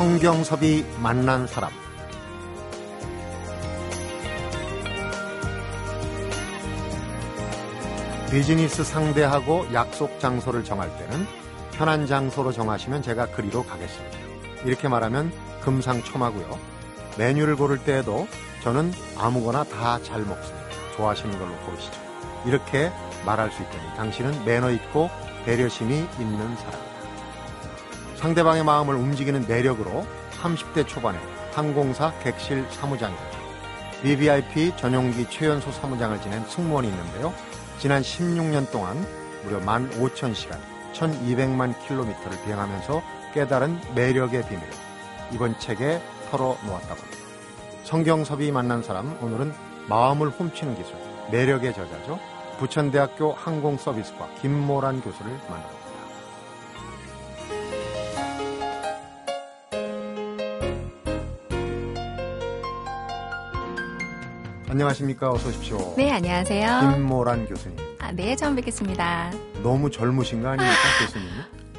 성경섭이 만난 사람 비즈니스 상대하고 약속 장소를 정할 때는 편한 장소로 정하시면 제가 그리로 가겠습니다. 이렇게 말하면 금상첨화고요. 메뉴를 고를 때에도 저는 아무거나 다 잘 먹습니다. 좋아하시는 걸로 고르시죠. 이렇게 말할 수 있다니 당신은 매너 있고 배려심이 있는 사람입니다. 상대방의 마음을 움직이는 매력으로 30대 초반에 항공사 객실 사무장이었죠. BVIP 전용기 최연소 사무장을 지낸 승무원이 있는데요. 지난 16년 동안 무려 15,000시간, 1,200만 킬로미터를 비행하면서 깨달은 매력의 비밀. 이번 책에 털어놓았다고 합니다. 성경섭이 만난 사람, 오늘은 마음을 훔치는 기술, 매력의 저자죠. 부천대학교 항공서비스과 김모란 교수를 만납니다. 안녕하십니까. 어서 오십시오. 네, 안녕하세요. 김모란 교수님. 아, 네, 처음 뵙겠습니다. 너무 젊으신 거 아닙니까, 교수님?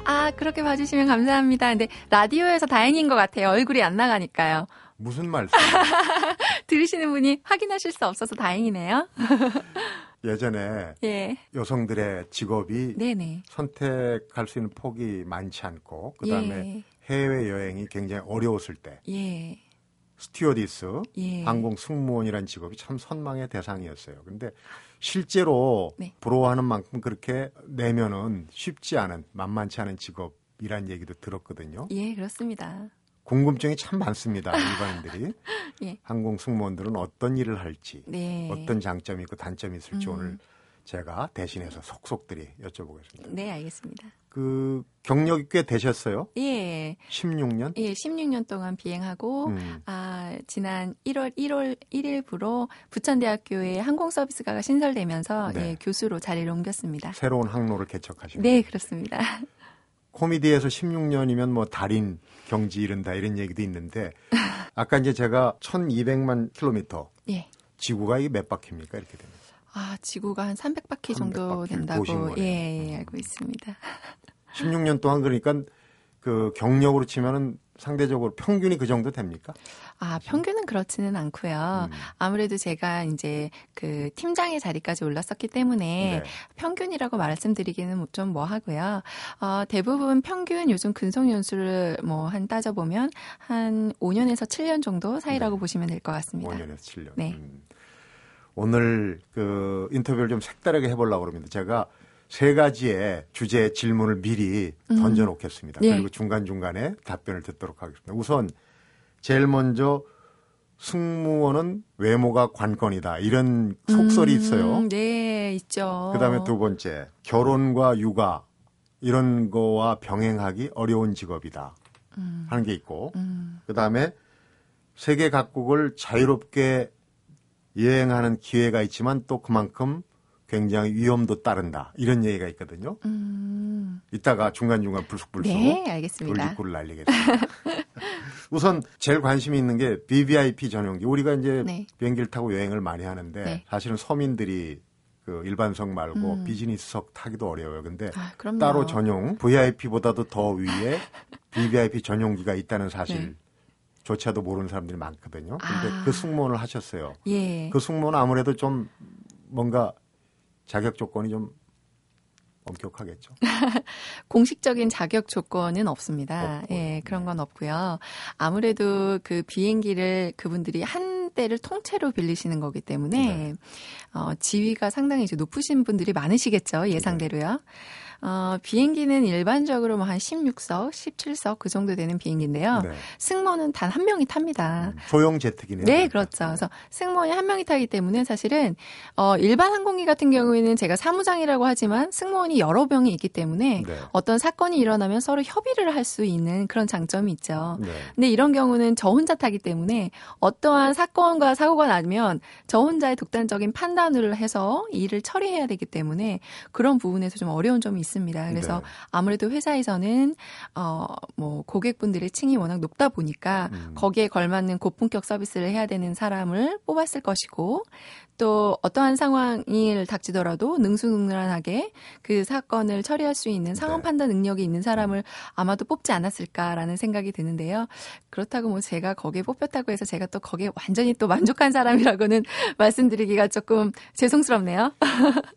아, 그렇게 봐주시면 감사합니다. 근데 라디오에서 다행인 것 같아요. 얼굴이 안 나가니까요. 무슨 말씀? 들으시는 분이 확인하실 수 없어서 다행이네요. 예전에 예. 여성들의 직업이 네네. 선택할 수 있는 폭이 많지 않고 그다음에 해외 여행이 굉장히 어려웠을 때 예. 스튜어디스, 예. 항공 승무원이라는 직업이 참 선망의 대상이었어요. 근데 실제로 네. 부러워하는 만큼 그렇게 내면은 쉽지 않은 만만치 않은 직업이란 얘기도 들었거든요. 예, 그렇습니다. 궁금증이 참 많습니다. 일반인들이 예. 항공 승무원들은 어떤 일을 할지, 네. 어떤 장점이 있고 단점이 있을지 음. 오늘 제가 대신해서 속속들이 여쭤보겠습니다. 네, 알겠습니다. 그 경력이 꽤 되셨어요? 예. 16년? 예, 16년 동안 비행하고 음. 아, 지난 1월 1월 1일부로 부천대학교에 항공서비스과가 신설되면서 네. 예, 교수로 자리를 옮겼습니다. 새로운 항로를 개척하신 네, 그렇습니다. 코미디에서 16년이면 뭐 달인 경지 이른다 이런 얘기도 있는데 아까 이제 제가 1200만 킬로미터 예. 지구가 이게 몇 바퀴입니까? 이렇게 되면. 아, 지구가 한 300바퀴 정도 300바퀴를 된다고 거네요. 예, 예, 알고 있습니다. 16년 동안 그러니까 그 경력으로 치면은 상대적으로 평균이 그 정도 됩니까? 아, 평균은 그렇지는 않고요. 음. 아무래도 제가 이제 그 팀장의 자리까지 올랐었기 때문에 네. 평균이라고 말씀드리기는 좀 뭐 하고요. 어, 대부분 평균 요즘 근속 연수를 뭐 한 따져보면 한 5년에서 7년 정도 사이라고 네. 보시면 될 것 같습니다. 5년에서 7년. 네. 음. 오늘 그 인터뷰를 좀 색다르게 해보려고 그럽니다. 제가 세 가지의 주제 질문을 미리 음. 던져놓겠습니다. 네. 그리고 중간중간에 답변을 듣도록 하겠습니다. 우선 제일 먼저 승무원은 외모가 관건이다. 이런 속설이 음, 있어요. 네, 있죠. 그 다음에 두 번째 결혼과 육아 이런 거와 병행하기 어려운 직업이다 음, 하는 게 있고 음, 그 다음에 세계 각국을 자유롭게 여행하는 기회가 있지만 또 그만큼 굉장히 위험도 따른다 이런 얘기가 있거든요. 음. 이따가 중간중간 불쑥불쑥 네, 알겠습니다. 돌직구를 날리겠습니다. 우선 제일 관심이 있는 게 BVIP 전용기. 우리가 이제 네. 비행기를 타고 여행을 많이 하는데 네. 사실은 서민들이 그 일반석 말고 음. 비즈니스석 타기도 어려워요. 근데 아. 따로 전용 VIP보다도 더 위에 BVIP 전용기가 있다는 사실 조차도 모르는 사람들이 많거든요. 근데 아. 그 승무원을 하셨어요. 예. 그 승무원은 아무래도 좀 뭔가 자격 조건이 좀 엄격하겠죠. 공식적인 자격 조건은 없습니다. 없고요. 예, 그런 건 없고요. 아무래도 그 비행기를 그분들이 한 대를 통째로 빌리시는 거기 때문에 네. 어, 지위가 상당히 이제 높으신 분들이 많으시겠죠. 예상대로요. 어, 비행기는 일반적으로 뭐 한 16석, 17석 그 정도 되는 비행기인데요. 네. 승무원은 단 한 명이 탑니다. 음, 소형 제트기네요. 네. 그렇죠. 그래서 승무원이 한 명이 타기 때문에 사실은 어 일반 항공기 같은 경우에는 제가 사무장이라고 하지만 승무원이 여러 명이 있기 때문에 네. 어떤 사건이 일어나면 서로 협의를 할 수 있는 그런 장점이 있죠. 네. 근데 이런 경우는 저 혼자 타기 때문에 어떠한 사건과 사고가 나면 저 혼자의 독단적인 판단을 해서 이 일을 처리해야 되기 때문에 그런 부분에서 좀 어려운 점이 있습니다. 있습니다. 그래서 네. 아무래도 회사에서는 어뭐 고객분들의 층이 워낙 높다 보니까 음. 거기에 걸맞는 고품격 서비스를 해야 되는 사람을 뽑았을 것이고 또 어떠한 상황이 닥치더라도 능수능란하게 그 사건을 처리할 수 있는 상황 네. 판단 능력이 있는 사람을 아마도 뽑지 않았을까라는 생각이 드는데요. 그렇다고 뭐 제가 거기에 뽑혔다고 해서 제가 또 거기에 완전히 또 만족한 사람이라고는 말씀드리기가 조금 죄송스럽네요.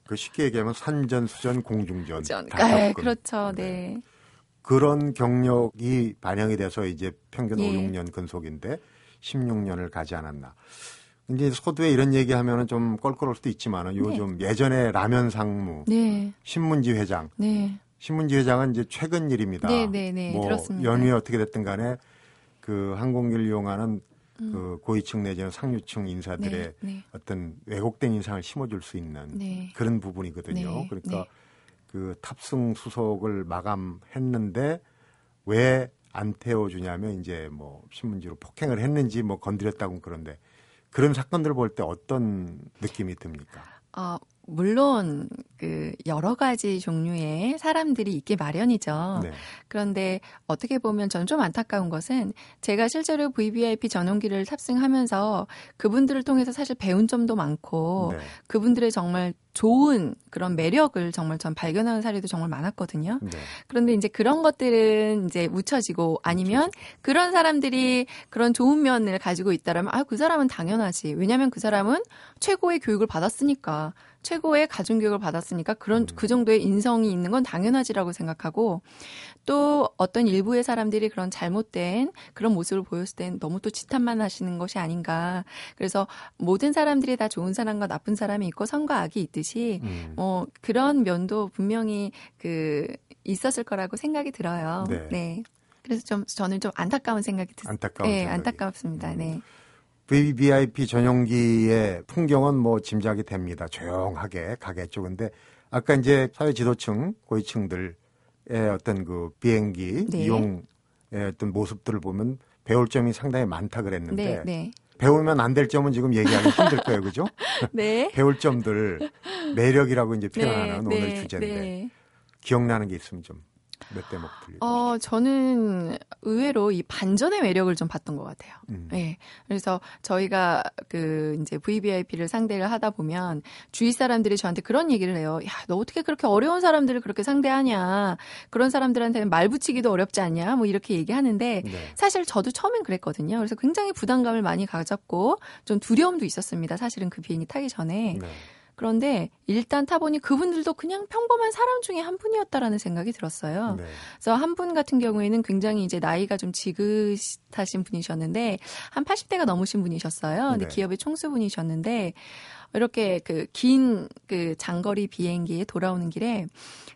그 쉽게 얘기하면 산전수전 공중전 전- 다 네, 겪은. 그렇죠. 네. 그런 경력이 반영이 돼서 이제 평균 예. 5, 6년 근속인데 16년을 가지 않았나. 이제 소두에 이런 얘기하면은 좀 껄끄러울 수도 있지만은 요즘 예전에 라면 상무, 네. 신문지 회장, 네. 신문지 회장은 이제 최근 일입니다. 네, 네, 네. 뭐 들었습니다. 연휴에 어떻게 됐든 간에 그 항공기를 이용하는 음. 그 고위층 내지는 상류층 인사들의 네. 네. 어떤 왜곡된 인상을 심어줄 수 있는 네. 그런 부분이거든요. 네, 그러니까 네. 그 탑승 수속을 마감했는데 왜 안 태워주냐면 이제 뭐 신문지로 폭행을 했는지 뭐 건드렸다고 그런데 그런 사건들 볼때 어떤 느낌이 듭니까? 어, 물론 그 여러 가지 종류의 사람들이 있기 마련이죠. 네. 그런데 어떻게 보면 저는 좀 안타까운 것은 제가 실제로 VVIP 전용기를 탑승하면서 그분들을 통해서 사실 배운 점도 많고 네. 그분들의 정말 좋은 그런 매력을 정말 전 발견하는 사례도 정말 많았거든요. 네. 그런데 이제 그런 것들은 이제 묻혀지고 아니면 그런 사람들이 그런 좋은 면을 가지고 있다라면 아 그 사람은 당연하지. 왜냐하면 그 사람은 최고의 교육을 받았으니까 최고의 가정 교육을 받았으니까 그런 그 정도의 인성이 있는 건 당연하지라고 생각하고 또 어떤 일부의 사람들이 그런 잘못된 그런 모습을 보였을 땐 너무 또 지탄만 하시는 것이 아닌가. 그래서 모든 사람들이 다 좋은 사람과 나쁜 사람이 있고 선과 악이 있듯이 음. 뭐 그런 면도 분명히 그 있었을 거라고 생각이 들어요. 네. 그래서 좀 저는 좀 안타까운 생각이 드 안타까운 네, 생각이. 안타깝습니다. 네. VVIP 전용기의 풍경은 뭐 짐작이 됩니다. 조용하게 가겠죠. 근데 아까 이제 사회 지도층, 고위층들의 어떤 그 비행기 네. 이용의 어떤 모습들을 보면 배울 점이 상당히 많다 그랬는데 네, 네. 배우면 안 될 점은 지금 얘기하기 힘들 거예요. 그죠? 네. 배울 점들 매력이라고 이제 표현하는 네, 오늘 네, 주제인데 네. 기억나는 게 있으면 좀 몇 대목 들리고. 어, 저는 의외로 이 반전의 매력을 좀 봤던 것 같아요. 음. 네. 그래서 저희가 그 이제 VVIP를 상대를 하다 보면 주위 사람들이 저한테 그런 얘기를 해요. 야, 너 어떻게 그렇게 어려운 사람들을 그렇게 상대하냐. 그런 사람들한테는 말 붙이기도 어렵지 않냐. 뭐 이렇게 얘기하는데 네. 사실 저도 처음엔 그랬거든요. 그래서 굉장히 부담감을 많이 가졌고 좀 두려움도 있었습니다. 사실은 그 비행기 타기 전에. 네. 그런데 일단 타보니 그분들도 그냥 평범한 사람 중에 한 분이었다라는 생각이 들었어요. 네. 그래서 한 분 같은 경우에는 굉장히 이제 나이가 좀 지긋하신 분이셨는데 한 80대가 넘으신 분이셨어요. 근데 네. 기업의 총수분이셨는데 이렇게 그 긴그 장거리 비행기에 돌아오는 길에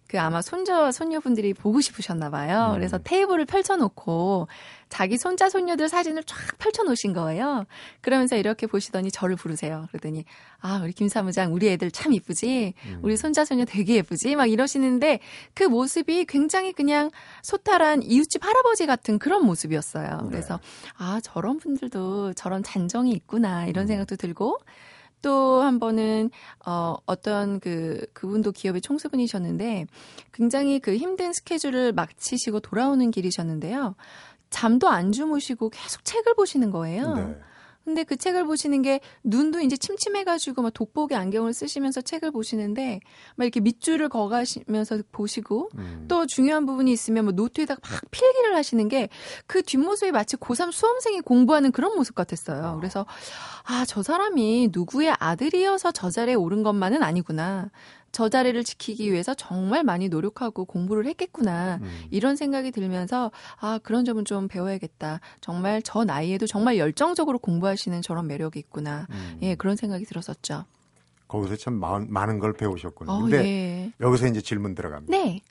그 아마 손자 손녀분들이 보고 싶으셨나 봐요. 음. 그래서 테이블을 펼쳐놓고 자기 손자 손녀들 사진을 쫙 펼쳐놓으신 거예요. 그러면서 이렇게 보시더니 저를 부르세요. 그러더니 아 우리 김 사무장 우리 애들 참 이쁘지. 음. 우리 손자 손녀 되게 예쁘지. 막 이러시는데 그 모습이 굉장히 그냥 소탈한 이웃집 할아버지 같은 그런 모습이었어요. 네. 그래서 아 저런 분들도 저런 잔정이 있구나 이런 음. 생각도 들고 또 한 번은 어 어떤 그 그분도 기업의 총수분이셨는데 굉장히 그 힘든 스케줄을 마치시고 돌아오는 길이셨는데요. 잠도 안 주무시고 계속 책을 보시는 거예요. 네. 근데 그 책을 보시는 게 눈도 이제 침침해가지고 막 돋보기 안경을 쓰시면서 책을 보시는데 막 이렇게 밑줄을 그어가시면서 보시고 음. 또 중요한 부분이 있으면 뭐 노트에다가 막 필기를 하시는 게 그 뒷모습이 마치 고3 수험생이 공부하는 그런 모습 같았어요. 그래서 아, 저 사람이 누구의 아들이어서 저 자리에 오른 것만은 아니구나. 저 자리를 지키기 위해서 정말 많이 노력하고 공부를 했겠구나. 음. 이런 생각이 들면서 아, 그런 점은 좀 배워야겠다. 정말 저 나이에도 정말 열정적으로 공부하시는 저런 매력이 있구나. 음. 예, 그런 생각이 들었었죠. 거기서 참 많은, 많은 걸 배우셨군요. 어, 근데 예. 여기서 이제 질문 들어갑니다. 네.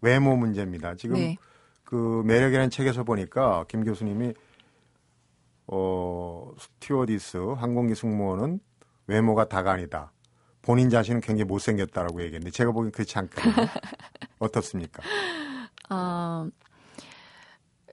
외모 문제입니다. 지금 네. 그 매력이라는 책에서 보니까 김 교수님이 어 스튜어디스 항공기 승무원은 외모가 다가 아니다. 본인 자신은 굉장히 못생겼다라고 얘기했는데 제가 보기엔 그렇지 않거든요. 어떻습니까? 어,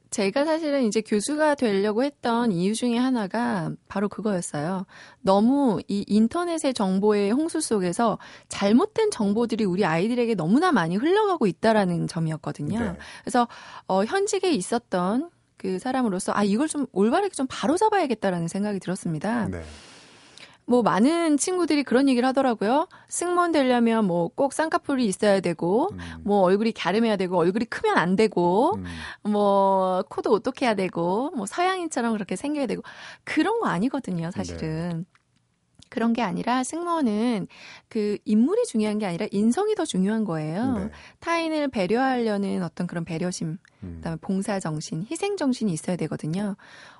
제가 사실은 이제 교수가 되려고 했던 이유 중에 하나가 바로 그거였어요. 너무 이 인터넷의 정보의 홍수 속에서 잘못된 정보들이 우리 아이들에게 너무나 많이 흘러가고 있다라는 점이었거든요. 네. 그래서 어 현직에 있었던 그 사람으로서 아 이걸 좀 올바르게 좀 바로 잡아야겠다라는 생각이 들었습니다. 네. 뭐 많은 친구들이 그런 얘기를 하더라고요. 승무원 되려면 뭐 꼭 쌍꺼풀이 있어야 되고 음, 뭐 얼굴이 갸름해야 되고 얼굴이 크면 안 되고 음, 뭐 코도 오똑해야 되고 뭐 서양인처럼 그렇게 생겨야 되고 그런 거 아니거든요, 사실은. 그런 게 아니라 승무원은 그 인물이 중요한 게 아니라 인성이 더 중요한 거예요. 네. 타인을 배려하려는 어떤 그런 배려심, 음, 그다음에 봉사 정신, 희생 정신이 있어야 되거든요.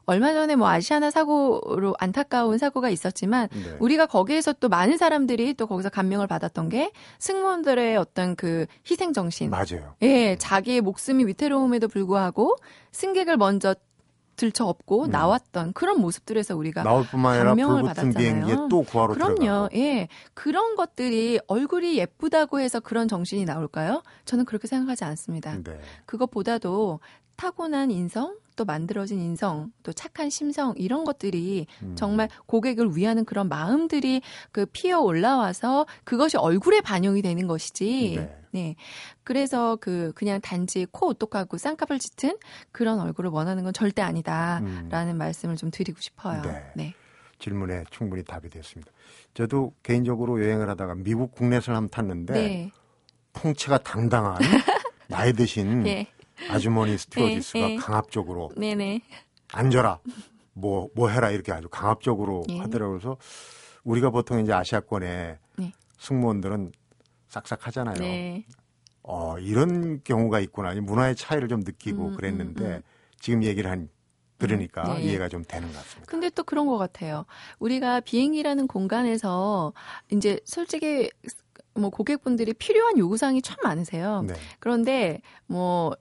얼마 전에 뭐 아시아나 사고로 안타까운 사고가 있었지만 네. 우리가 거기에서 또 많은 사람들이 또 거기서 감명을 받았던 게 승무원들의 어떤 그 희생 정신. 맞아요. 예, 자기의 목숨이 위태로움에도 불구하고 승객을 먼저 들쳐 업고 음. 나왔던 그런 모습들에서 우리가 나올 뿐만 아니라 불붙은 받았잖아요. 비행기에 또 구하러 그럼요. 들어가고. 예. 그런 것들이 얼굴이 예쁘다고 해서 그런 정신이 나올까요? 저는 그렇게 생각하지 않습니다. 네. 그것보다도 타고난 인성, 또 만들어진 인성, 또 착한 심성 이런 것들이 음, 정말 고객을 위하는 그런 마음들이 그 피어 올라와서 그것이 얼굴에 반영이 되는 것이지. 네. 네. 그래서 그 그냥 단지 코 오똑하고 쌍꺼풀 짙은 그런 얼굴을 원하는 건 절대 아니다라는 음, 말씀을 좀 드리고 싶어요. 네. 네. 질문에 충분히 답이 됐습니다. 저도 개인적으로 여행을 하다가 미국 국내선을 한번 탔는데 네. 풍채가 당당한 나이 드신 예. 아주머니 스튜어디스가 네, 네. 강압적으로 네, 네. 앉아라 뭐뭐 해라 이렇게 아주 강압적으로 예. 하더라고요. 그래서 우리가 보통 이제 아시아권에 네. 승무원들은 싹싹 하잖아요. 네. 어, 이런 경우가 있구나. 이 문화의 차이를 좀 느끼고 음, 그랬는데 음, 음. 지금 얘기를 한 들으니까 네. 이해가 좀 되는 것 같습니다. 근데 또 그런 것 같아요. 우리가 비행기라는 공간에서 이제 솔직히 뭐 고객분들이 필요한 요구사항이 참 많으세요. 네. 그런데 뭐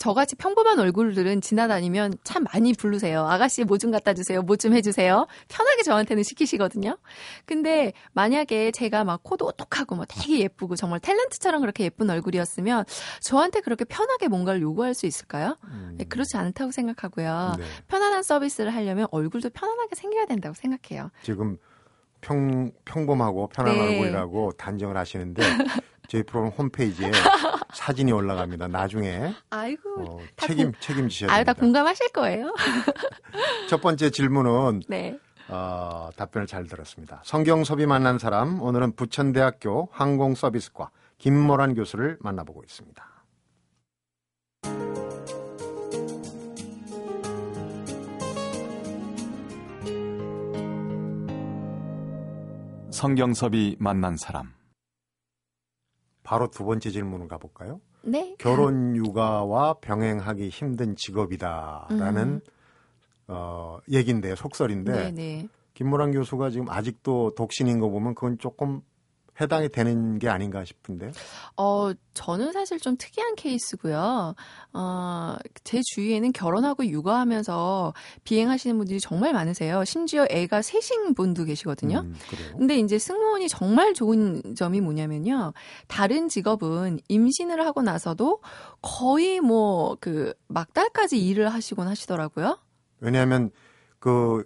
저같이 평범한 얼굴들은 지나다니면 참 많이 부르세요. 아가씨 뭐 좀 갖다 주세요. 뭐 좀 해주세요. 편하게 저한테는 시키시거든요. 근데 만약에 제가 막 코도 오똑하고 뭐 되게 예쁘고 정말 탤런트처럼 그렇게 예쁜 얼굴이었으면 저한테 그렇게 편하게 뭔가를 요구할 수 있을까요? 음, 네, 그렇지 않다고 생각하고요. 네. 편안한 서비스를 하려면 얼굴도 편안하게 생겨야 된다고 생각해요. 지금 평, 평범하고 편한 네. 얼굴이라고 단정을 하시는데 저희 프로그램 홈페이지에 사진이 올라갑니다. 나중에 아이고, 어, 다 책임 책임지셔야 아유, 다 됩니다. 공감하실 거예요. 첫 번째 질문은 네. 어, 답변을 잘 들었습니다. 성경섭이 만난 사람 오늘은 부천대학교 항공서비스과 김모란 교수를 만나보고 있습니다. 성경섭이 만난 사람. 바로 두 번째 질문을 가볼까요? 네. 결혼 육아와 병행하기 힘든 직업이다라는 음. 어, 얘긴데 속설인데 네, 네. 김모란 교수가 지금 아직도 독신인 거 보면 그건 조금 해당이 되는 게 아닌가 싶은데. 어, 저는 사실 좀 특이한 케이스고요. 어, 제 주위에는 결혼하고 육아하면서 비행하시는 분들이 정말 많으세요. 심지어 애가 셋인 분도 계시거든요. 음, 그래요. 근데 이제 승무원이 정말 좋은 점이 뭐냐면요. 다른 직업은 임신을 하고 나서도 거의 뭐 그 막달까지 일을 하시곤 하시더라고요. 왜냐하면 그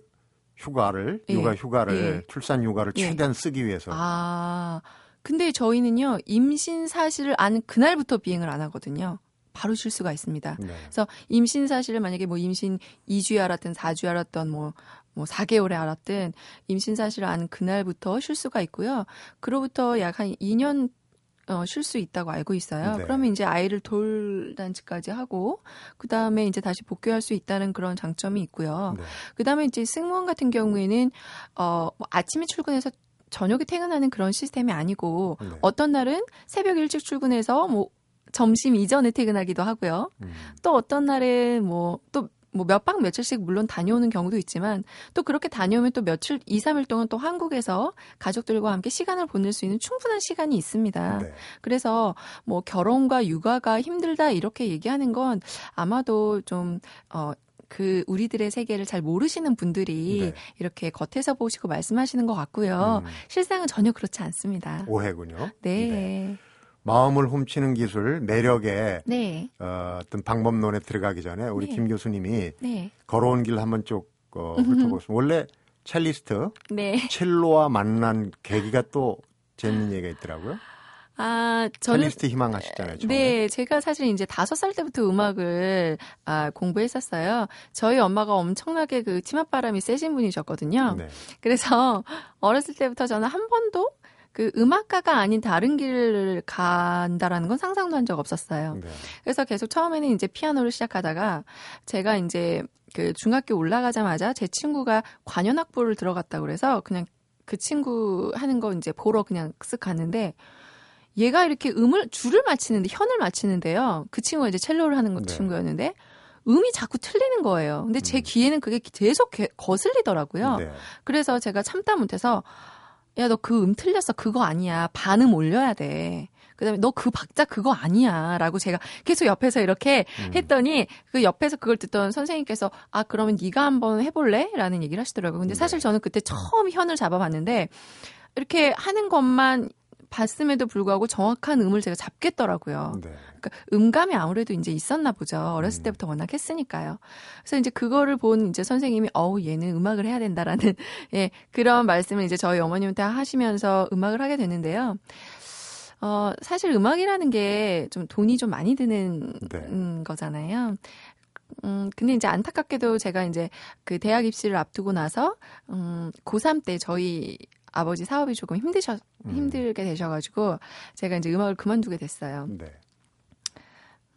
휴가를 예, 육아 휴가를 예. 출산 휴가를 예. 최대한 쓰기 위해서 아, 근데 저희는요, 임신 사실을 안 그날부터 비행을 안 하거든요. 바로 쉴 수가 있습니다. 네. 그래서 임신 사실을 만약에 뭐 임신 2주에 알았든 4주에 알았든 뭐, 뭐 4개월에 알았든 임신 사실을 아는 그날부터 쉴 수가 있고요. 그로부터 약 한 2년 어, 쉴 수 있다고 알고 있어요. 네. 그러면 이제 아이를 돌단지까지 하고, 그 다음에 이제 다시 복귀할 수 있다는 그런 장점이 있고요. 네. 그 다음에 이제 승무원 같은 경우에는, 어, 뭐 아침에 출근해서 저녁에 퇴근하는 그런 시스템이 아니고, 네. 어떤 날은 새벽 일찍 출근해서 뭐 점심 이전에 퇴근하기도 하고요. 음, 또 어떤 날은 뭐 또 뭐 몇 박 며칠씩 물론 다녀오는 경우도 있지만 또 그렇게 다녀오면 또 며칠 2, 3일 동안 또 한국에서 가족들과 함께 시간을 보낼 수 있는 충분한 시간이 있습니다. 네. 그래서 뭐 결혼과 육아가 힘들다 이렇게 얘기하는 건 아마도 좀 어, 그 우리들의 세계를 잘 모르시는 분들이 네. 이렇게 겉에서 보시고 말씀하시는 것 같고요. 음, 실상은 전혀 그렇지 않습니다. 오해군요. 네. 마음을 훔치는 기술 매력에 네. 어, 어떤 방법론에 들어가기 전에 우리 네. 김 교수님이 네. 걸어온 길 한번 쭉 어, 훑어보겠습니다. 원래 첼리스트 네. 첼로와 만난 계기가 또 재밌는 얘기가 있더라고요. 아, 저는 첼리스트 희망하셨잖아요. 처음에. 네, 제가 사실 이제 다섯 살 때부터 음악을 아, 공부했었어요. 저희 엄마가 엄청나게 그 치맛바람이 세신 분이셨거든요. 네. 그래서 어렸을 때부터 저는 한 번도 그 음악가가 아닌 다른 길을 간다라는 건 상상도 한 적 없었어요. 네. 그래서 계속 처음에는 이제 피아노를 시작하다가 제가 이제 그 중학교 올라가자마자 제 친구가 관현악부를 들어갔다고 그래서 그냥 그 친구 하는 거 이제 보러 그냥 쓱 갔는데 얘가 이렇게 음을 줄을 맞히는데 현을 맞히는데요. 그 친구가 이제 첼로를 하는 거 네. 친구였는데 음이 자꾸 틀리는 거예요. 근데 제 음. 귀에는 그게 계속 개- 거슬리더라고요. 네. 그래서 제가 참다 못해서 야 너 그 음 틀렸어 그거 아니야 반음 올려야 돼 그다음에 너 그 박자 그거 아니야라고 제가 계속 옆에서 이렇게 음. 했더니 그 옆에서 그걸 듣던 선생님께서 아 그러면 네가 한번 해볼래?라는 얘기를 하시더라고요. 근데 사실 네. 저는 그때 처음 현을 잡아봤는데 이렇게 하는 것만 봤음에도 불구하고 정확한 음을 제가 잡겠더라고요. 네. 그러니까 음감이 아무래도 이제 있었나 보죠. 어렸을 음. 때부터 워낙 했으니까요. 그래서 이제 그거를 본 이제 선생님이 어우 얘는 음악을 해야 된다라는 예 그런 말씀을 이제 저희 어머님한테 하시면서 음악을 하게 됐는데요. 어 사실 음악이라는 게 좀 돈이 좀 많이 드는 네. 음, 거잖아요. 음, 근데 이제 안타깝게도 제가 이제 그 대학 입시를 앞두고 나서, 음, 고3 때 저희 아버지 사업이 조금 힘드셔, 음. 힘들게 되셔가지고, 제가 이제 음악을 그만두게 됐어요. 네.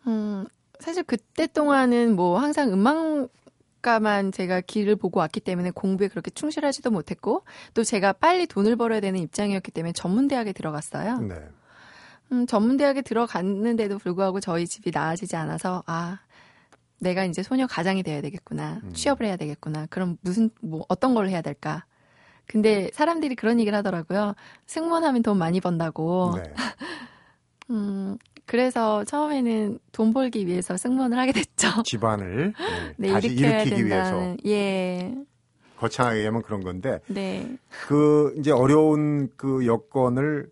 음, 사실 그때 동안은 뭐 항상 음악 가만 제가 길을 보고 왔기 때문에 공부에 그렇게 충실하지도 못했고, 또 제가 빨리 돈을 벌어야 되는 입장이었기 때문에 전문대학에 들어갔어요. 네. 음, 전문대학에 들어갔는데도 불구하고 저희 집이 나아지지 않아서, 아, 내가 이제 소녀 가장이 돼야 되겠구나. 음. 취업을 해야 되겠구나. 그럼 무슨, 뭐, 어떤 걸 해야 될까? 근데 사람들이 그런 얘기를 하더라고요. 승무원하면 돈 많이 번다고. 네. 음, 그래서 처음에는 돈 벌기 위해서 승무원을 하게 됐죠. 집안을 네, 네, 다시 일으키기 위해서 된다는. 예. 거창하게 얘기하면 그런 건데 네. 그 이제 어려운 그 여건을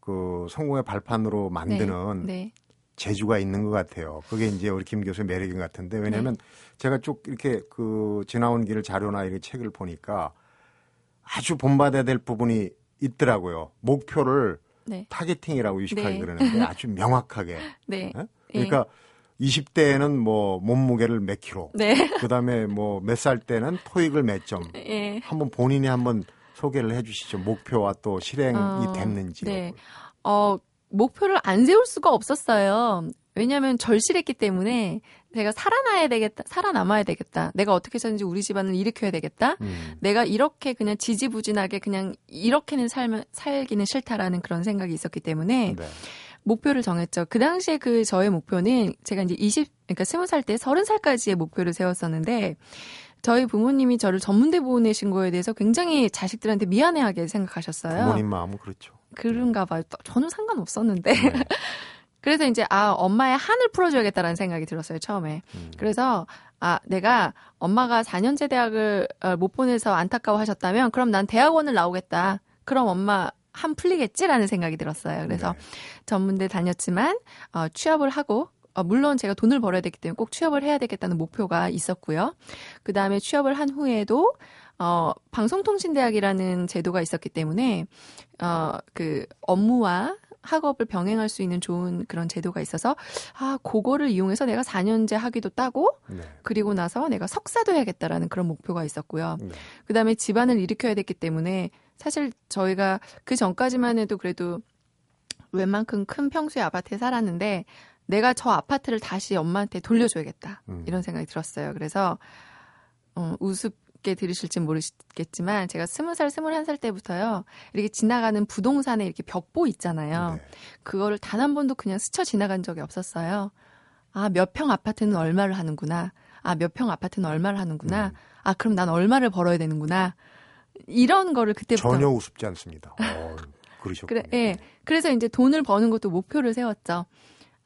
그 성공의 발판으로 만드는 네. 재주가 있는 것 같아요. 그게 이제 우리 김 교수의 매력인 것 같은데 왜냐하면 네. 제가 쭉 이렇게 그 지나온 길 자료나 이렇게 책을 보니까 아주 본받아야 될 부분이 있더라고요. 목표를 네. targeting이라고 유식하게 네. 그러는데 아주 명확하게. 네. 예? 그러니까 20대에는 뭐 몸무게를 몇 킬로, 네. 그다음에 뭐 몇 살 때는 토익을 몇 점. 예. 한번 본인이 한번 소개를 해주시죠. 목표와 또 실행이 어, 됐는지. 네. 어, 목표를 안 세울 수가 없었어요. 왜냐하면 절실했기 때문에 내가 살아나야 되겠다, 살아남아야 되겠다. 내가 어떻게 해서든지 우리 집안을 일으켜야 되겠다. 음, 내가 이렇게 그냥 지지부진하게 그냥 이렇게는 살면 살기는 싫다라는 그런 생각이 있었기 때문에 네. 목표를 정했죠. 그 당시에 그 저의 목표는 제가 이제 20, 그러니까 20살 때 30살까지의 목표를 세웠었는데 저희 부모님이 저를 전문대 보내신 거에 대해서 굉장히 자식들한테 미안해하게 생각하셨어요. 부모님 마음은 그렇죠. 그런가 봐요. 또 저는 상관없었는데. 네. 그래서 이제 아 엄마의 한을 풀어줘야겠다라는 생각이 들었어요 처음에. 음. 그래서 아 내가 엄마가 4년제 대학을 어, 못 보내서 안타까워하셨다면 그럼 난 대학원을 나오겠다. 그럼 엄마 한 풀리겠지라는 생각이 들었어요. 그래서 네. 전문대 다녔지만 어, 취업을 하고 어, 물론 제가 돈을 벌어야 되기 때문에 꼭 취업을 해야 되겠다는 목표가 있었고요. 그 다음에 취업을 한 후에도 어, 방송통신대학이라는 제도가 있었기 때문에 어, 그 업무와 학업을 병행할 수 있는 좋은 그런 제도가 있어서 아 그거를 이용해서 내가 4년제 학위도 따고 네. 그리고 나서 내가 석사도 해야겠다라는 그런 목표가 있었고요. 네. 그다음에 집안을 일으켜야 됐기 때문에 사실 저희가 그 전까지만 해도 그래도 웬만큼 큰 평수의 아파트에 살았는데 내가 저 아파트를 다시 엄마한테 돌려줘야겠다 음. 이런 생각이 들었어요. 그래서 어, 우습 게 들으실지 모르겠지만 제가 스무 살, 스물한 살 때부터요 이렇게 지나가는 부동산에 이렇게 벽보 있잖아요. 네. 그거를 단 한 번도 그냥 스쳐 지나간 적이 없었어요. 아, 몇 평 아파트는 얼마를 하는구나. 아, 몇 평 아파트는 얼마를 하는구나. 음. 아, 그럼 난 얼마를 벌어야 되는구나. 이런 거를 그때부터 전혀 우습지 않습니다. 어, 그러셨군요. 그래, 예. 그래서 이제 돈을 버는 것도 목표를 세웠죠.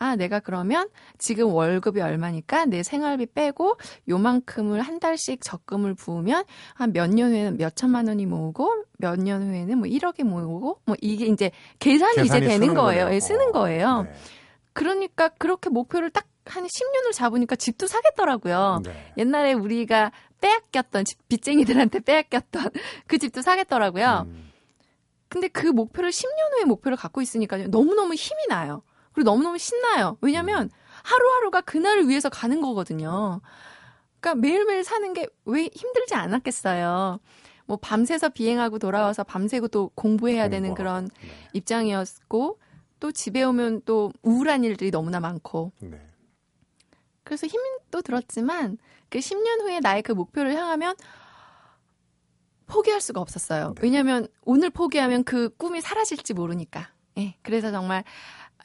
아, 내가 그러면 지금 월급이 얼마니까 내 생활비 빼고 요만큼을 한 달씩 적금을 부으면 한 몇 년 후에는 몇 천만 원이 모으고 몇 년 후에는 뭐 1억이 모으고 뭐 이게 이제 계산이, 이제 되는 거예요. 거네요. 예, 쓰는 어, 거예요. 네. 그러니까 그렇게 목표를 딱 한 10년을 잡으니까 집도 사겠더라고요. 네. 옛날에 우리가 빼앗겼던 집, 빚쟁이들한테 빼앗겼던 그 집도 사겠더라고요. 음, 근데 그 목표를 10년 후에 목표를 갖고 있으니까요. 너무너무 힘이 나요. 그리고 너무너무 신나요. 왜냐면 하루하루가 그날을 위해서 가는 거거든요. 그러니까 매일매일 사는 게 왜 힘들지 않았겠어요. 뭐 밤새서 비행하고 돌아와서 밤새고 또 공부해야 되는. 그런 네. 입장이었고 또 집에 오면 또 우울한 일들이 너무나 많고 네. 그래서 또 들었지만 그 10년 후에 나의 그 목표를 향하면 포기할 수가 없었어요. 네. 왜냐하면 오늘 포기하면 그 꿈이 사라질지 모르니까. 예, 그래서 정말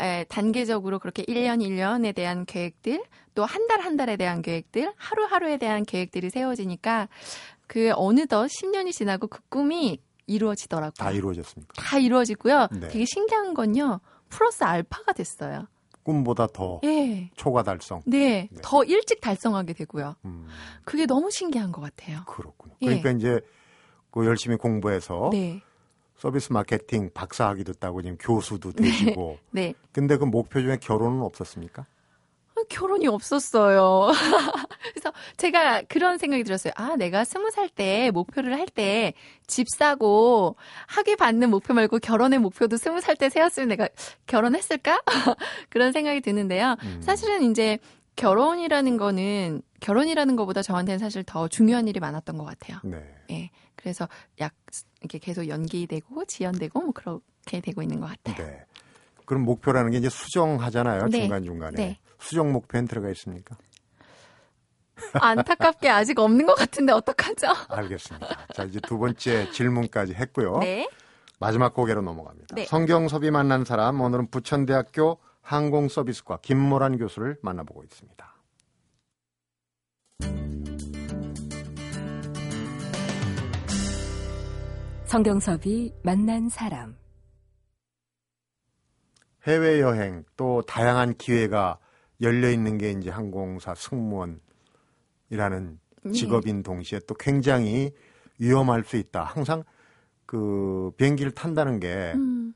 에, 단계적으로 그렇게 1년 1년에 대한 계획들, 또 한달한 달에 대한 계획들, 하루하루에 대한 계획들이 세워지니까 그 어느덧 10년이 지나고 그 꿈이 이루어지더라고요. 다 이루어졌습니까? 다 이루어지고요. 네. 되게 신기한 건요. 플러스 알파가 됐어요. 꿈보다 더 예. 초과 달성. 네, 네. 더 일찍 달성하게 되고요. 음, 그게 너무 신기한 것 같아요. 그렇군요. 예. 그러니까 이제 그 열심히 공부해서 네, 서비스 마케팅 박사학위도 따고 지금 교수도 되시고. 네. 근데 그 목표 중에 결혼은 없었습니까? 어, 결혼이 없었어요. 그래서 제가 그런 생각이 들었어요. 아, 내가 스무 살 때 목표를 할 때 집 사고 학위 받는 목표 말고 결혼의 목표도 스무 살 때 세웠으면 내가 결혼했을까? 그런 생각이 드는데요. 음. 사실은 이제 결혼이라는 거는 결혼이라는 것보다 저한테는 사실 더 중요한 일이 많았던 것 같아요. 네. 예. 그래서 약 이렇게 계속 연기되고 지연되고 뭐 그렇게 되고 있는 것 같아요. 네. 그럼 목표라는 게 이제 수정하잖아요. 네. 중간 중간에. 네. 수정 목표엔 들어가 있습니까? 안타깝게 아직 없는 것 같은데 어떡하죠? 알겠습니다. 자, 이제 두 번째 질문까지 했고요. 네. 마지막 고개로 넘어갑니다. 네. 성경섭이 만난 사람, 오늘은 부천대학교 항공서비스과 김모란 교수를 만나보고 있습니다. 성경섭이 만난 사람. 해외여행 또 다양한 기회가 열려 있는 게 이제 항공사 승무원이라는 네. 직업인 동시에 또 굉장히 위험할 수 있다. 항상 그 비행기를 탄다는 게 음.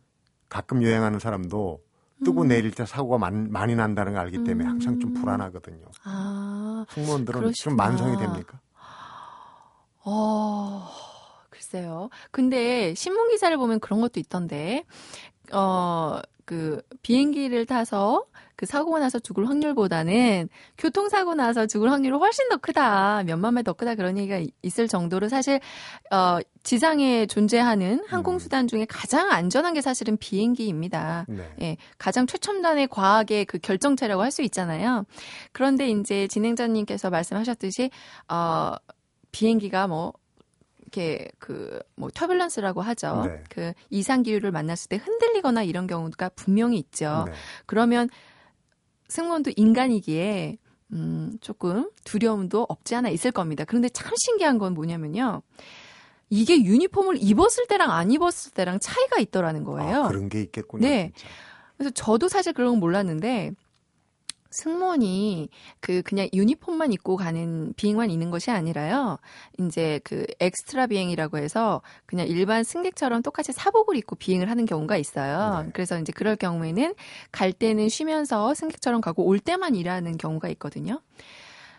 가끔 여행하는 사람도 뜨고 음. 내릴 때 사고가 많, 많이 난다는 걸 알기 때문에 항상 좀 음. 불안하거든요. 아, 승무원들은 그러시구나. 좀 만성이 됩니까? 어, 글쎄요. 근데 신문 기사를 보면 그런 것도 있던데, 어, 그 비행기를 타서 그 사고가 나서 죽을 확률보다는 교통사고 나서 죽을 확률이 훨씬 더 크다. 몇만 배 더 크다. 그런 얘기가 이- 있을 정도로 사실 어 지상에 존재하는 항공 수단 중에 가장 안전한 게 사실은 비행기입니다. 네. 예, 가장 최첨단의 과학의 그 결정체라고 할 수 있잖아요. 그런데 이제 진행자님께서 말씀하셨듯이 어 비행기가 뭐 이렇게 그뭐 터뷸런스라고 하죠. 네. 그 이상 기류를 만났을 때 흔들리거나 이런 경우가 분명히 있죠. 네. 그러면 승무원도 인간이기에 음, 조금 두려움도 없지 않아 있을 겁니다. 그런데 참 신기한 건 뭐냐면요. 이게 유니폼을 입었을 때랑 안 입었을 때랑 차이가 있더라는 거예요. 아, 그런 게 있겠군요. 네. 진짜. 그래서 저도 사실 그런 건 몰랐는데 승무원이 그 그냥 유니폼만 입고 가는 비행만 있는 것이 아니라요. 이제 그 엑스트라 비행이라고 해서 그냥 일반 승객처럼 똑같이 사복을 입고 비행을 하는 경우가 있어요. 네. 그래서 이제 그럴 경우에는 갈 때는 쉬면서 승객처럼 가고 올 때만 일하는 경우가 있거든요.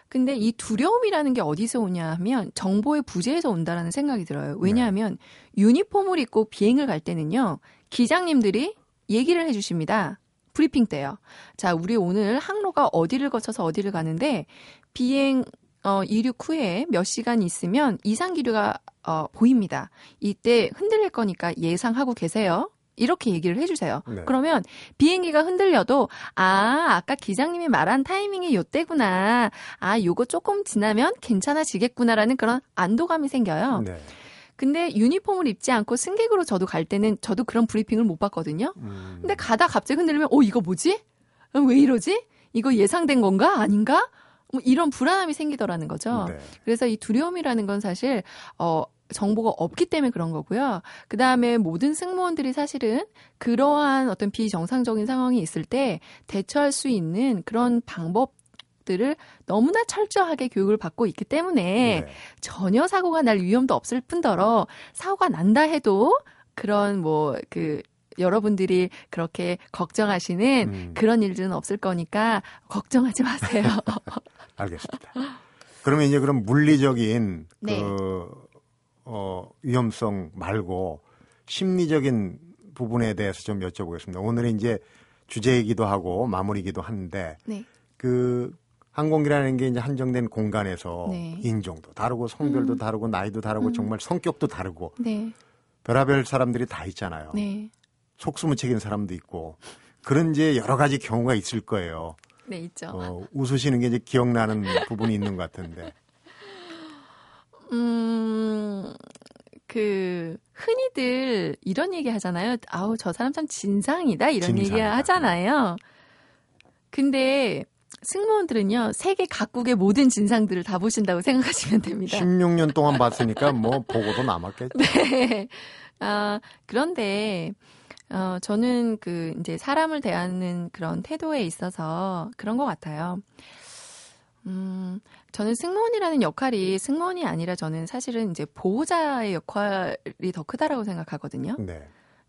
근데 이 두려움이라는 게 어디서 오냐 하면 정보의 부재에서 온다라는 생각이 들어요. 왜냐하면 유니폼을 입고 비행을 갈 때는요. 기장님들이 얘기를 해 주십니다. 브리핑 때요. 자, 우리 오늘 항로가 어디를 거쳐서 어디를 가는데 비행 어, 이륙 후에 몇 시간 있으면 이상 기류가 어, 보입니다. 이때 흔들릴 거니까 예상하고 계세요. 이렇게 얘기를 해주세요. 네. 그러면 비행기가 흔들려도 아 아까 기장님이 말한 타이밍이 요때구나. 아 요거 조금 지나면 괜찮아지겠구나라는 그런 안도감이 생겨요. 네. 근데 유니폼을 입지 않고 승객으로 저도 갈 때는 저도 그런 브리핑을 못 받거든요. 음, 근데 가다 갑자기 흔들리면 어 이거 뭐지? 어, 왜 이러지? 이거 예상된 건가? 아닌가? 뭐 이런 불안함이 생기더라는 거죠. 네. 그래서 이 두려움이라는 건 사실 어 정보가 없기 때문에 그런 거고요. 그 다음에 모든 승무원들이 사실은 그러한 어떤 비정상적인 상황이 있을 때 대처할 수 있는 그런 방법 들을 너무나 철저하게 교육을 받고 있기 때문에 네. 전혀 사고가 날 위험도 없을 뿐더러 사고가 난다 해도 그런 뭐그 여러분들이 그렇게 걱정하시는 음. 그런 일들은 없을 거니까 걱정하지 마세요. 알겠습니다. 그러면 이제 그럼 물리적인 네. 그 어, 위험성 말고 심리적인 부분에 대해서 좀 여쭤보겠습니다. 오늘은 이제 주제이기도 하고 마무리이기도 한데 네. 그 항공기라는 게 이제 한정된 공간에서 네. 인종도 다르고 성별도 음. 다르고 나이도 다르고 음. 정말 성격도 다르고 네. 별하별 사람들이 다 있잖아요. 네. 속수무책인 사람도 있고 그런 이제 여러 가지 경우가 있을 거예요. 네, 있죠. 어, 웃으시는 게 이제 기억나는 부분이 있는 것 같은데. 음, 그, 흔히들 이런 얘기 하잖아요. 아우, 저 사람 참 진상이다. 이런 얘기 진상이다. 하잖아요. 근데 승무원들은요, 세계 각국의 모든 진상들을 다 보신다고 생각하시면 됩니다. 16년 동안 봤으니까 뭐 보고도 남았겠죠. 네. 아, 그런데, 어, 저는 그, 이제 사람을 대하는 그런 태도에 있어서 그런 것 같아요. 음, 저는 승무원이라는 역할이 승무원이 아니라 저는 사실은 이제 보호자의 역할이 더 크다라고 생각하거든요. 네.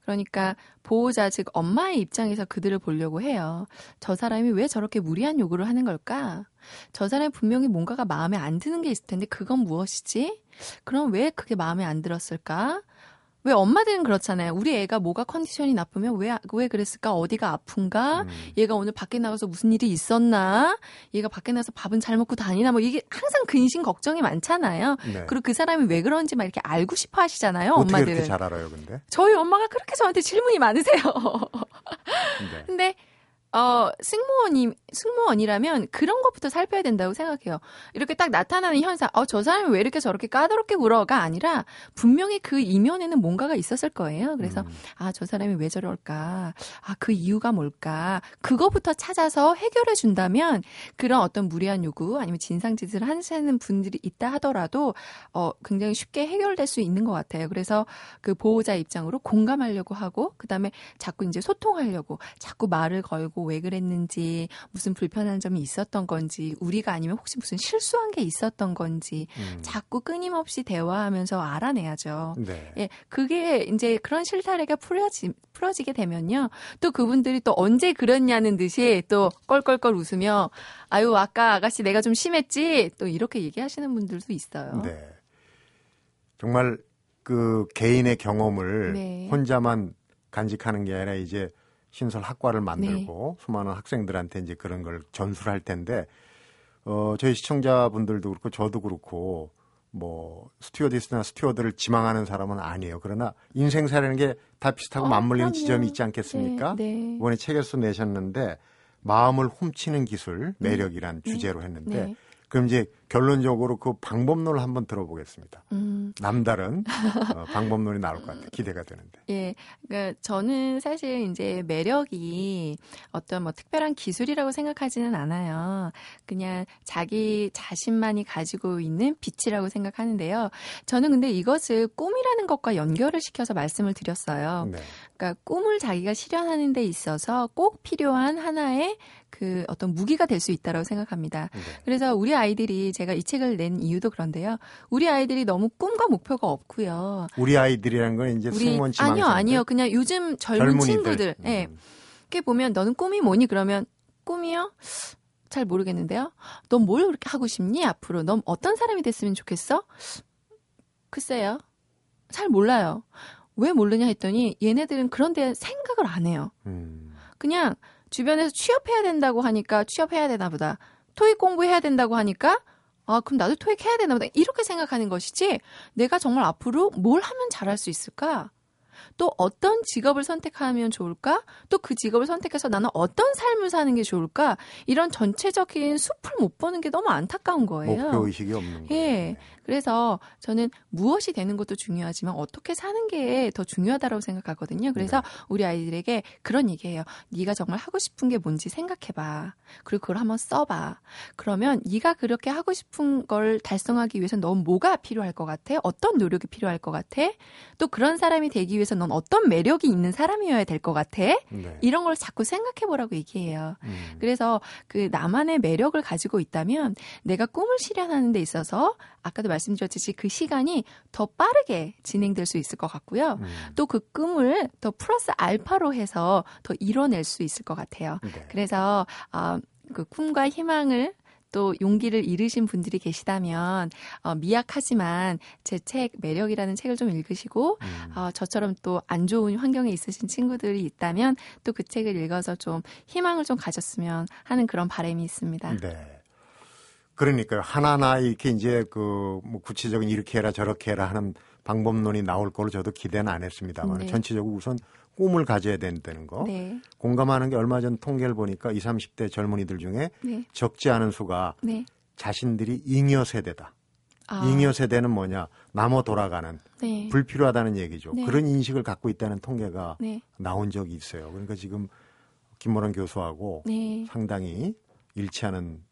그러니까 보호자 즉 엄마의 입장에서 그들을 보려고 해요. 저 사람이 왜 저렇게 무리한 요구를 하는 걸까? 저 사람이 분명히 뭔가가 마음에 안 드는 게 있을 텐데 그건 무엇이지? 그럼 왜 그게 마음에 안 들었을까? 왜 엄마들은 그렇잖아요. 우리 애가 뭐가 컨디션이 나쁘면 왜, 왜 그랬을까? 어디가 아픈가? 음, 얘가 오늘 밖에 나가서 무슨 일이 있었나? 얘가 밖에 나가서 밥은 잘 먹고 다니나? 뭐 이게 항상 근심 걱정이 많잖아요. 네. 그리고 그 사람이 왜 그런지 막 이렇게 알고 싶어 하시잖아요. 엄마들은. 잘 알아요, 근데? 저희 엄마가 그렇게 저한테 질문이 많으세요. 네. 근데 어 승무원이 승무원이라면 그런 것부터 살펴야 된다고 생각해요. 이렇게 딱 나타나는 현상, 어 저 사람이 왜 이렇게 저렇게 까다롭게 굴어가 아니라 분명히 그 이면에는 뭔가가 있었을 거예요. 그래서 음, 아 저 사람이 왜 저럴까, 아 그 이유가 뭘까, 그거부터 찾아서 해결해 준다면 그런 어떤 무리한 요구 아니면 진상짓을 하시는 분들이 있다 하더라도 어 굉장히 쉽게 해결될 수 있는 것 같아요. 그래서 그 보호자 입장으로 공감하려고 하고 그 다음에 자꾸 이제 소통하려고 자꾸 말을 걸고 왜 그랬는지 무슨 불편한 점이 있었던 건지 우리가 아니면 혹시 무슨 실수한 게 있었던 건지 음. 자꾸 끊임없이 대화하면서 알아내야죠. 네. 예, 그게 이제 그런 실타래가 풀어지, 풀어지게 되면요. 또 그분들이 또 언제 그랬냐는 듯이 또 껄껄껄 웃으며 아유, 아까 아가씨 내가 좀 심했지? 또 이렇게 얘기하시는 분들도 있어요. 네. 정말 그 개인의 경험을 네. 혼자만 간직하는 게 아니라 이제 신설 학과를 만들고 네. 수많은 학생들한테 이제 그런 걸 전수를 할 텐데 어 저희 시청자분들도 그렇고 저도 그렇고 뭐 스튜어디스나 스튜어드를 지망하는 사람은 아니에요. 그러나 인생사라는 게 다 비슷하고 어, 맞물리는 그럼요. 지점이 있지 않겠습니까? 네, 네. 이번에 책에서 내셨는데 마음을 훔치는 기술 매력이란 주제로 했는데 네. 그럼 이제 결론적으로 그 방법론을 한번 들어보겠습니다. 음, 남다른 어, 방법론이 나올 것 같아요. 기대가 되는데. 예. 그러니까 저는 사실 이제 매력이 어떤 뭐 특별한 기술이라고 생각하지는 않아요. 그냥 자기 자신만이 가지고 있는 빛이라고 생각하는데요. 저는 근데 이것을 꿈이라는 것과 연결을 시켜서 말씀을 드렸어요. 네. 그러니까 꿈을 자기가 실현하는 데 있어서 꼭 필요한 하나의 그 어떤 무기가 될 수 있다라고 생각합니다. 네. 그래서 우리 아이들이 제가 이 책을 낸 이유도 그런데요. 우리 아이들이 너무 꿈과 목표가 없고요. 우리 아이들이라는 건 이제 우리 아니요, 아니요. 그냥 요즘 젊은 친구들. 예. 음. 이렇게 보면 너는 꿈이 뭐니? 그러면 꿈이요? 잘 모르겠는데요. 넌 뭘 그렇게 하고 싶니? 앞으로 넌 어떤 사람이 됐으면 좋겠어? 글쎄요. 잘 몰라요. 왜 모르냐 했더니 얘네들은 그런 데 생각을 안 해요. 음. 그냥 주변에서 취업해야 된다고 하니까 취업해야 되나 보다. 토익 공부해야 된다고 하니까 아, 그럼 나도 토익 해야 되나 보다. 이렇게 생각하는 것이지 내가 정말 앞으로 뭘 하면 잘할 수 있을까? 또 어떤 직업을 선택하면 좋을까? 또 그 직업을 선택해서 나는 어떤 삶을 사는 게 좋을까? 이런 전체적인 숲을 못 보는 게 너무 안타까운 거예요. 목표 의식이 없는 거예요. 예. 네. 그래서 저는 무엇이 되는 것도 중요하지만 어떻게 사는 게 더 중요하다고 생각하거든요. 그래서 네. 우리 아이들에게 그런 얘기해요. 네가 정말 하고 싶은 게 뭔지 생각해봐. 그리고 그걸 한번 써봐. 그러면 네가 그렇게 하고 싶은 걸 달성하기 위해서 넌 뭐가 필요할 것 같아? 어떤 노력이 필요할 것 같아? 또 그런 사람이 되기 위해서 넌 어떤 매력이 있는 사람이어야 될 것 같아? 네. 이런 걸 자꾸 생각해 보라고 얘기해요. 음. 그래서 그 나만의 매력을 가지고 있다면 내가 꿈을 실현하는 데 있어서 아까도 말씀드렸듯이 그 시간이 더 빠르게 진행될 수 있을 것 같고요. 음. 또그 꿈을 더 플러스 알파로 해서 더 이뤄낼 수 있을 것 같아요. 네. 그래서 어, 그 꿈과 희망을 또 용기를 잃으신 분들이 계시다면 어, 미약하지만 제 책 매력이라는 책을 좀 읽으시고 음. 어, 저처럼 또 안 좋은 환경에 있으신 친구들이 있다면 또 그 책을 읽어서 좀 희망을 좀 가졌으면 하는 그런 바람이 있습니다. 네. 그러니까요. 하나하나 이렇게 이제 그 뭐 구체적인 이렇게 해라 저렇게 해라 하는 방법론이 나올 거로 저도 기대는 안 했습니다만 네. 전체적으로 우선 꿈을 가져야 된다는 거. 네, 공감하는 게 얼마 전 통계를 보니까 20, 30대 젊은이들 중에 네, 적지 않은 수가 네. 자신들이 잉여 세대다. 아, 잉여 세대는 뭐냐? 남아 돌아가는 네, 불필요하다는 얘기죠. 네. 그런 인식을 갖고 있다는 통계가 네, 나온 적이 있어요. 그러니까 지금 김모란 교수하고 네. 상당히 일치하는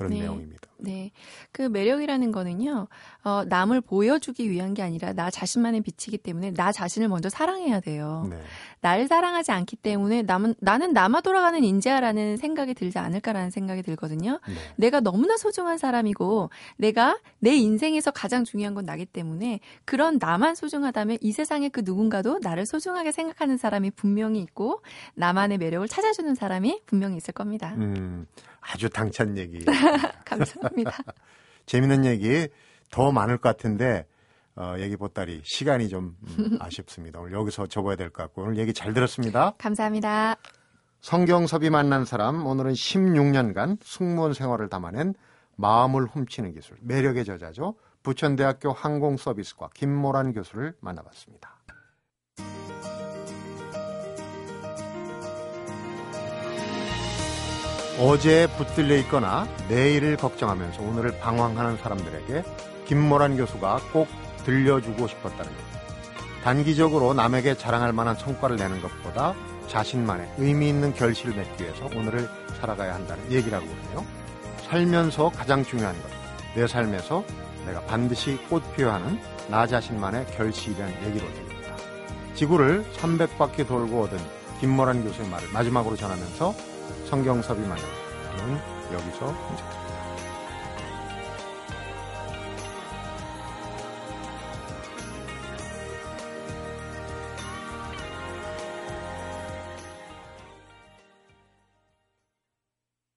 그런 네. 내용입니다. 네. 그 매력이라는 거는요, 어, 남을 보여주기 위한 게 아니라 나 자신만의 빛이기 때문에 나 자신을 먼저 사랑해야 돼요. 네. 나를 사랑하지 않기 때문에 남은, 나는 남아 돌아가는 인재야라는 생각이 들지 않을까라는 생각이 들거든요. 네. 내가 너무나 소중한 사람이고 내가 내 인생에서 가장 중요한 건 나기 때문에 그런 나만 소중하다면 이 세상의 그 누군가도 나를 소중하게 생각하는 사람이 분명히 있고 나만의 매력을 찾아주는 사람이 분명히 있을 겁니다. 음, 아주 당찬 얘기. 감사합니다. 재밌는 얘기 더 많을 것 같은데 어, 얘기 보따리 시간이 좀 음, 아쉽습니다. 오늘 여기서 접어야 될 것 같고 오늘 얘기 잘 들었습니다. 감사합니다. 성경섭이 만난 사람 오늘은 16년간 승무원 생활을 담아낸 마음을 훔치는 기술 매력의 저자죠. 부천대학교 항공서비스과 김모란 교수를 만나봤습니다. 어제에 붙들려 있거나 내일을 걱정하면서 오늘을 방황하는 사람들에게 김모란 교수가 꼭 들려주고 싶었다는 것. 단기적으로 남에게 자랑할 만한 성과를 내는 것보다 자신만의 의미 있는 결실을 맺기 위해서 오늘을 살아가야 한다는 얘기라고 그래요. 살면서 가장 중요한 것. 내 삶에서 내가 반드시 꽃피워야 하는 나 자신만의 결실이라는 얘기로 드립니다. 지구를 300바퀴 돌고 얻은 김모란 교수의 말을 마지막으로 전하면서 성경섭이 만난 저는 여기서 인사드립니다.